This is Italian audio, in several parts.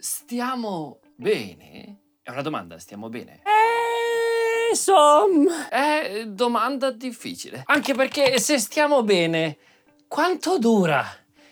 Stiamo bene? È una domanda, stiamo bene? Eh, insomma. È domanda difficile. Anche perché se stiamo bene, quanto dura?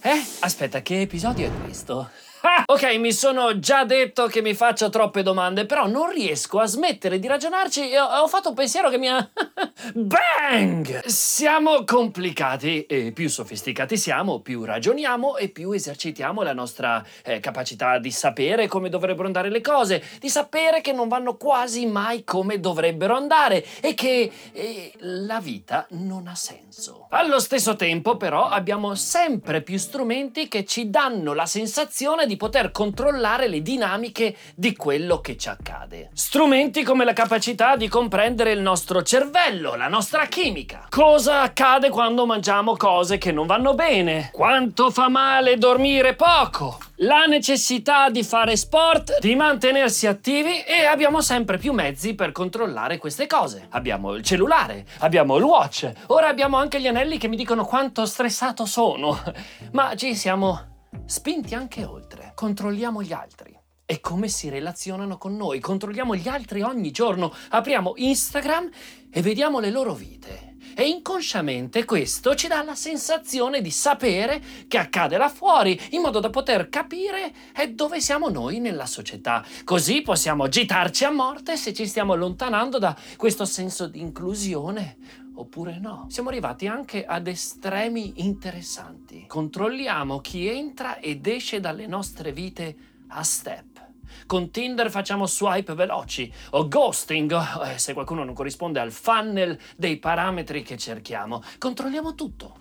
Eh? Aspetta, che episodio è questo? Ok, mi sono già detto che mi faccio troppe domande, però non riesco a smettere di ragionarci e ho, ho fatto un pensiero che mi ha... Bang! Siamo complicati e più sofisticati siamo, più ragioniamo e più esercitiamo la nostra eh, capacità di sapere come dovrebbero andare le cose, di sapere che non vanno quasi mai come dovrebbero andare e che eh, la vita non ha senso. Allo stesso tempo, però, abbiamo sempre più strumenti che ci danno la sensazione di poter controllare le dinamiche di quello che ci accade. Strumenti come la capacità di comprendere il nostro cervello, la nostra chimica. Cosa accade quando mangiamo cose che non vanno bene? Quanto fa male dormire poco? La necessità di fare sport, di mantenersi attivi e abbiamo sempre più mezzi per controllare queste cose. Abbiamo il cellulare, abbiamo il watch, ora abbiamo anche gli anelli che mi dicono quanto stressato sono. Ma ci siamo spinti anche oltre. Controlliamo gli altri e come si relazionano con noi. Controlliamo gli altri ogni giorno. Apriamo Instagram e vediamo le loro vite. E inconsciamente questo ci dà la sensazione di sapere che accade là fuori, in modo da poter capire dove siamo noi nella società. Così possiamo agitarci a morte se ci stiamo allontanando da questo senso di inclusione oppure no. Siamo arrivati anche ad estremi interessanti. Controlliamo chi entra ed esce dalle nostre vite a step. Con Tinder facciamo swipe veloci o ghosting, eh, se qualcuno non corrisponde al funnel dei parametri che cerchiamo. Controlliamo tutto,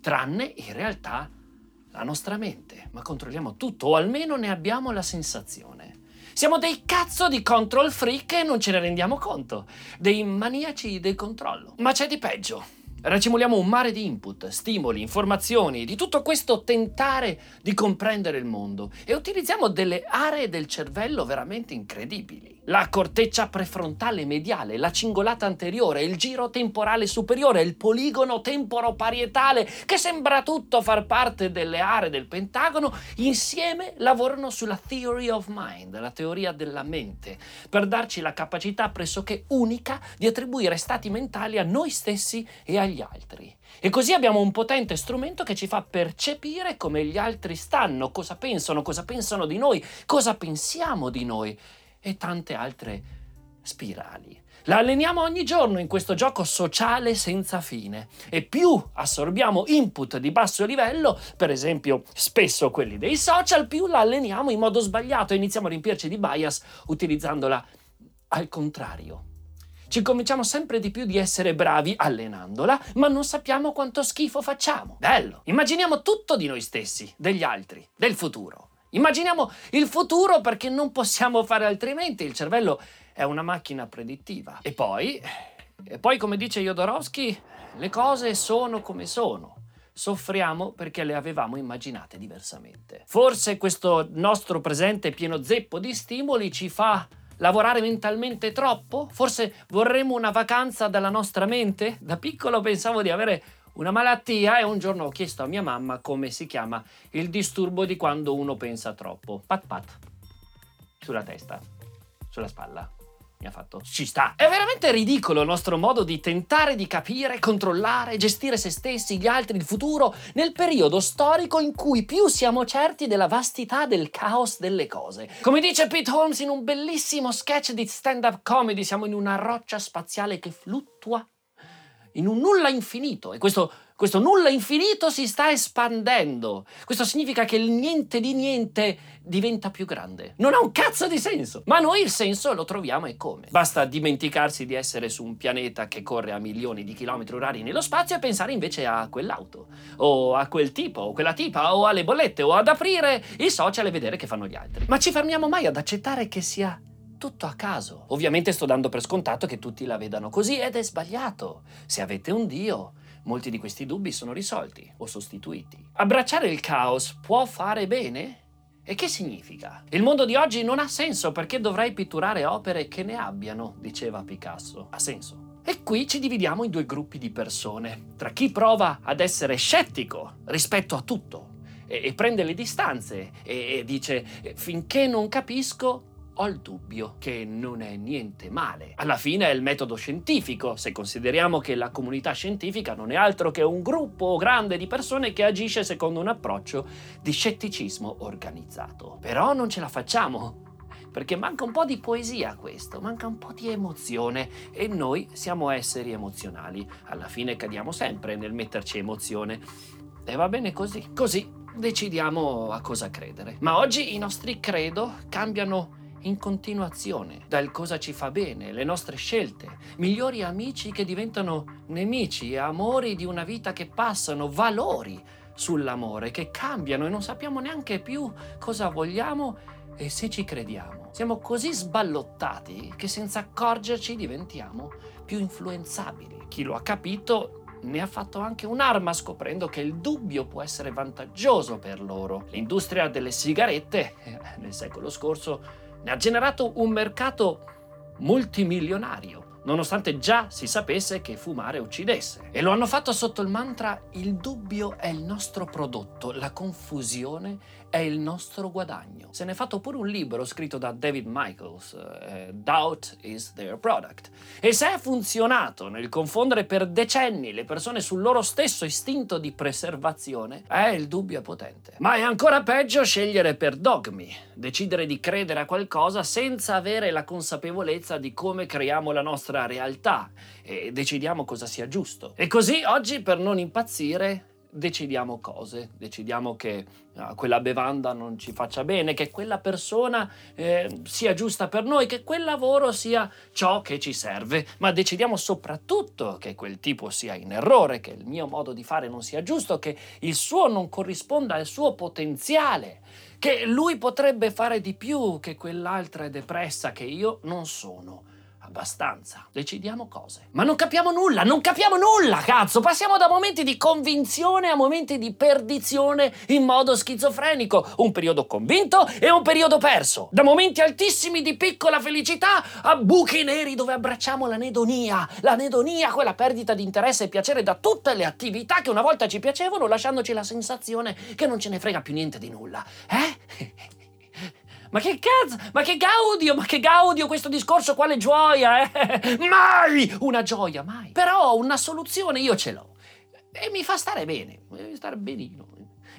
tranne in realtà la nostra mente, ma controlliamo tutto o almeno ne abbiamo la sensazione. Siamo dei cazzo di control freak e non ce ne rendiamo conto. Dei maniaci del controllo. Ma c'è di peggio. Racimuliamo un mare di input, stimoli, informazioni, di tutto questo tentare di comprendere il mondo e utilizziamo delle aree del cervello veramente incredibili. La corteccia prefrontale mediale, la cingolata anteriore, il giro temporale superiore, il poligono temporoparietale, che sembra tutto far parte delle aree del pentagono, insieme lavorano sulla theory of mind, la teoria della mente, per darci la capacità pressoché unica di attribuire stati mentali a noi stessi e agli altri. E così abbiamo un potente strumento che ci fa percepire come gli altri stanno, cosa pensano, cosa pensano di noi, cosa pensiamo di noi e tante altre spirali. La alleniamo ogni giorno in questo gioco sociale senza fine e più assorbiamo input di basso livello, per esempio spesso quelli dei social, più la alleniamo in modo sbagliato e iniziamo a riempirci di bias utilizzandola al contrario. Ci convinciamo sempre di più di essere bravi allenandola, ma non sappiamo quanto schifo facciamo. Bello! Immaginiamo tutto di noi stessi, degli altri, del futuro. Immaginiamo il futuro perché non possiamo fare altrimenti, il cervello è una macchina predittiva. E poi, e poi come dice Jodorowsky, le cose sono come sono soffriamo perché le avevamo immaginate diversamente. Forse questo nostro presente pieno zeppo di stimoli ci fa Lavorare mentalmente troppo? Forse vorremmo una vacanza dalla nostra mente? Da piccolo pensavo di avere una malattia e un giorno ho chiesto a mia mamma come si chiama il disturbo di quando uno pensa troppo. Pat pat. Sulla testa, sulla spalla mi ha fatto ci sta. È veramente ridicolo il nostro modo di tentare di capire, controllare, gestire se stessi, gli altri, il futuro, nel periodo storico in cui più siamo certi della vastità del caos delle cose. Come dice Pete Holmes in un bellissimo sketch di stand-up comedy, siamo in una roccia spaziale che fluttua in un nulla infinito e questo questo nulla infinito si sta espandendo. Questo significa che il niente di niente diventa più grande. Non ha un cazzo di senso. Ma noi il senso lo troviamo e come? Basta dimenticarsi di essere su un pianeta che corre a milioni di chilometri orari nello spazio e pensare invece a quell'auto, o a quel tipo, o quella tipa, o alle bollette, o ad aprire i social e vedere che fanno gli altri. Ma ci fermiamo mai ad accettare che sia tutto a caso. Ovviamente sto dando per scontato che tutti la vedano così ed è sbagliato. Se avete un Dio, molti di questi dubbi sono risolti o sostituiti. Abbracciare il caos può fare bene? E che significa? Il mondo di oggi non ha senso perché dovrei pitturare opere che ne abbiano, diceva Picasso. Ha senso. E qui ci dividiamo in due gruppi di persone, tra chi prova ad essere scettico rispetto a tutto e, e prende le distanze e, e dice finché non capisco ho il dubbio che non è niente male. Alla fine è il metodo scientifico, se consideriamo che la comunità scientifica non è altro che un gruppo grande di persone che agisce secondo un approccio di scetticismo organizzato. Però non ce la facciamo. Perché manca un po' di poesia a questo, manca un po' di emozione e noi siamo esseri emozionali. Alla fine cadiamo sempre nel metterci emozione. E va bene così. Così decidiamo a cosa credere. Ma oggi i nostri credo cambiano in continuazione, dal cosa ci fa bene, le nostre scelte, migliori amici che diventano nemici, amori di una vita che passano, valori sull'amore che cambiano e non sappiamo neanche più cosa vogliamo e se ci crediamo. Siamo così sballottati che senza accorgerci diventiamo più influenzabili. Chi lo ha capito ne ha fatto anche un'arma scoprendo che il dubbio può essere vantaggioso per loro. L'industria delle sigarette eh, nel secolo scorso ne ha generato un mercato multimilionario nonostante già si sapesse che fumare uccidesse. E lo hanno fatto sotto il mantra il dubbio è il nostro prodotto, la confusione è il nostro guadagno. Se ne è fatto pure un libro scritto da David Michaels, eh, Doubt is their product. E se è funzionato nel confondere per decenni le persone sul loro stesso istinto di preservazione, eh, il dubbio è potente. Ma è ancora peggio scegliere per dogmi, decidere di credere a qualcosa senza avere la consapevolezza di come creiamo la nostra realtà e decidiamo cosa sia giusto. E così oggi per non impazzire decidiamo cose, decidiamo che uh, quella bevanda non ci faccia bene, che quella persona eh, sia giusta per noi, che quel lavoro sia ciò che ci serve, ma decidiamo soprattutto che quel tipo sia in errore, che il mio modo di fare non sia giusto, che il suo non corrisponda al suo potenziale, che lui potrebbe fare di più, che quell'altra depressa, che io non sono abbastanza. Decidiamo cose. Ma non capiamo nulla, non capiamo nulla, cazzo! Passiamo da momenti di convinzione a momenti di perdizione in modo schizofrenico. Un periodo convinto e un periodo perso. Da momenti altissimi di piccola felicità a buchi neri dove abbracciamo l'anedonia. L'anedonia, quella perdita di interesse e piacere da tutte le attività che una volta ci piacevano, lasciandoci la sensazione che non ce ne frega più niente di nulla. Eh? Ma che cazzo? Ma che gaudio? Ma che gaudio questo discorso? Quale gioia, eh? Mai una gioia, mai. Però una soluzione io ce l'ho. E mi fa stare bene, mi stare benino.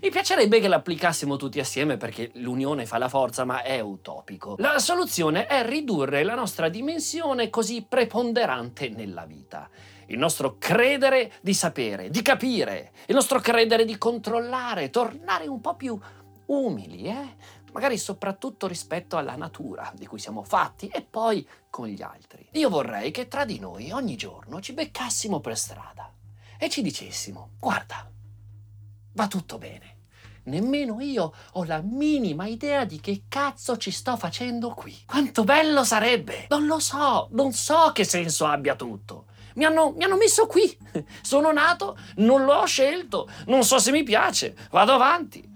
Mi piacerebbe che l'applicassimo tutti assieme perché l'unione fa la forza, ma è utopico. La soluzione è ridurre la nostra dimensione così preponderante nella vita. Il nostro credere di sapere, di capire, il nostro credere di controllare, tornare un po' più umili, eh? Magari soprattutto rispetto alla natura di cui siamo fatti e poi con gli altri. Io vorrei che tra di noi ogni giorno ci beccassimo per strada e ci dicessimo, guarda, va tutto bene. Nemmeno io ho la minima idea di che cazzo ci sto facendo qui. Quanto bello sarebbe! Non lo so, non so che senso abbia tutto. Mi hanno, mi hanno, messo qui. Sono nato, non l'ho scelto, non so se mi piace, vado avanti.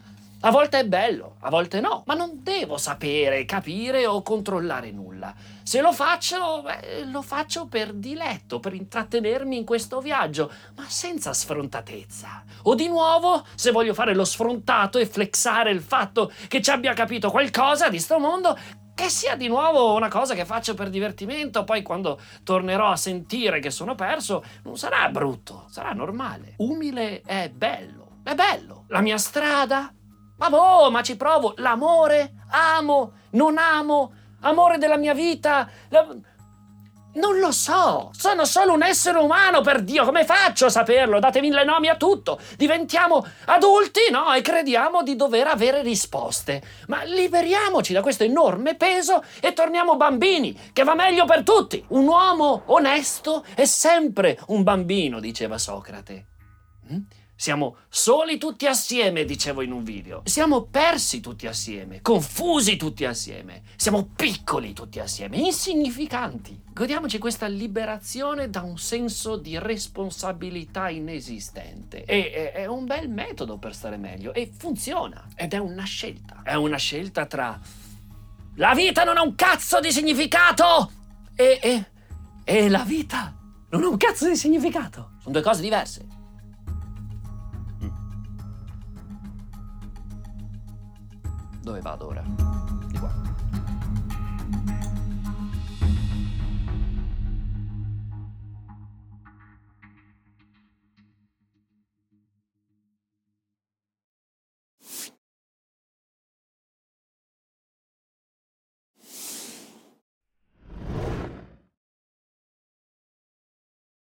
A volte è bello, a volte no, ma non devo sapere, capire o controllare nulla. Se lo faccio, beh, lo faccio per diletto, per intrattenermi in questo viaggio, ma senza sfrontatezza. O di nuovo, se voglio fare lo sfrontato e flexare il fatto che ci abbia capito qualcosa di sto mondo, che sia di nuovo una cosa che faccio per divertimento, poi quando tornerò a sentire che sono perso, non sarà brutto, sarà normale. Umile è bello, è bello. La mia strada ma boh, ma ci provo. L'amore? Amo? Non amo? Amore della mia vita? La... Non lo so, sono solo un essere umano, per Dio, come faccio a saperlo? Datevi le nomi a tutto. Diventiamo adulti, no? E crediamo di dover avere risposte. Ma liberiamoci da questo enorme peso e torniamo bambini, che va meglio per tutti. Un uomo onesto è sempre un bambino, diceva Socrate. Mm? Siamo soli tutti assieme, dicevo in un video. Siamo persi tutti assieme, confusi tutti assieme. Siamo piccoli tutti assieme, insignificanti. Godiamoci questa liberazione da un senso di responsabilità inesistente. E, è, è un bel metodo per stare meglio e funziona. Ed è una scelta. È una scelta tra la vita non ha un cazzo di significato e, e, e la vita non ha un cazzo di significato. Sono due cose diverse. Dove vado ora?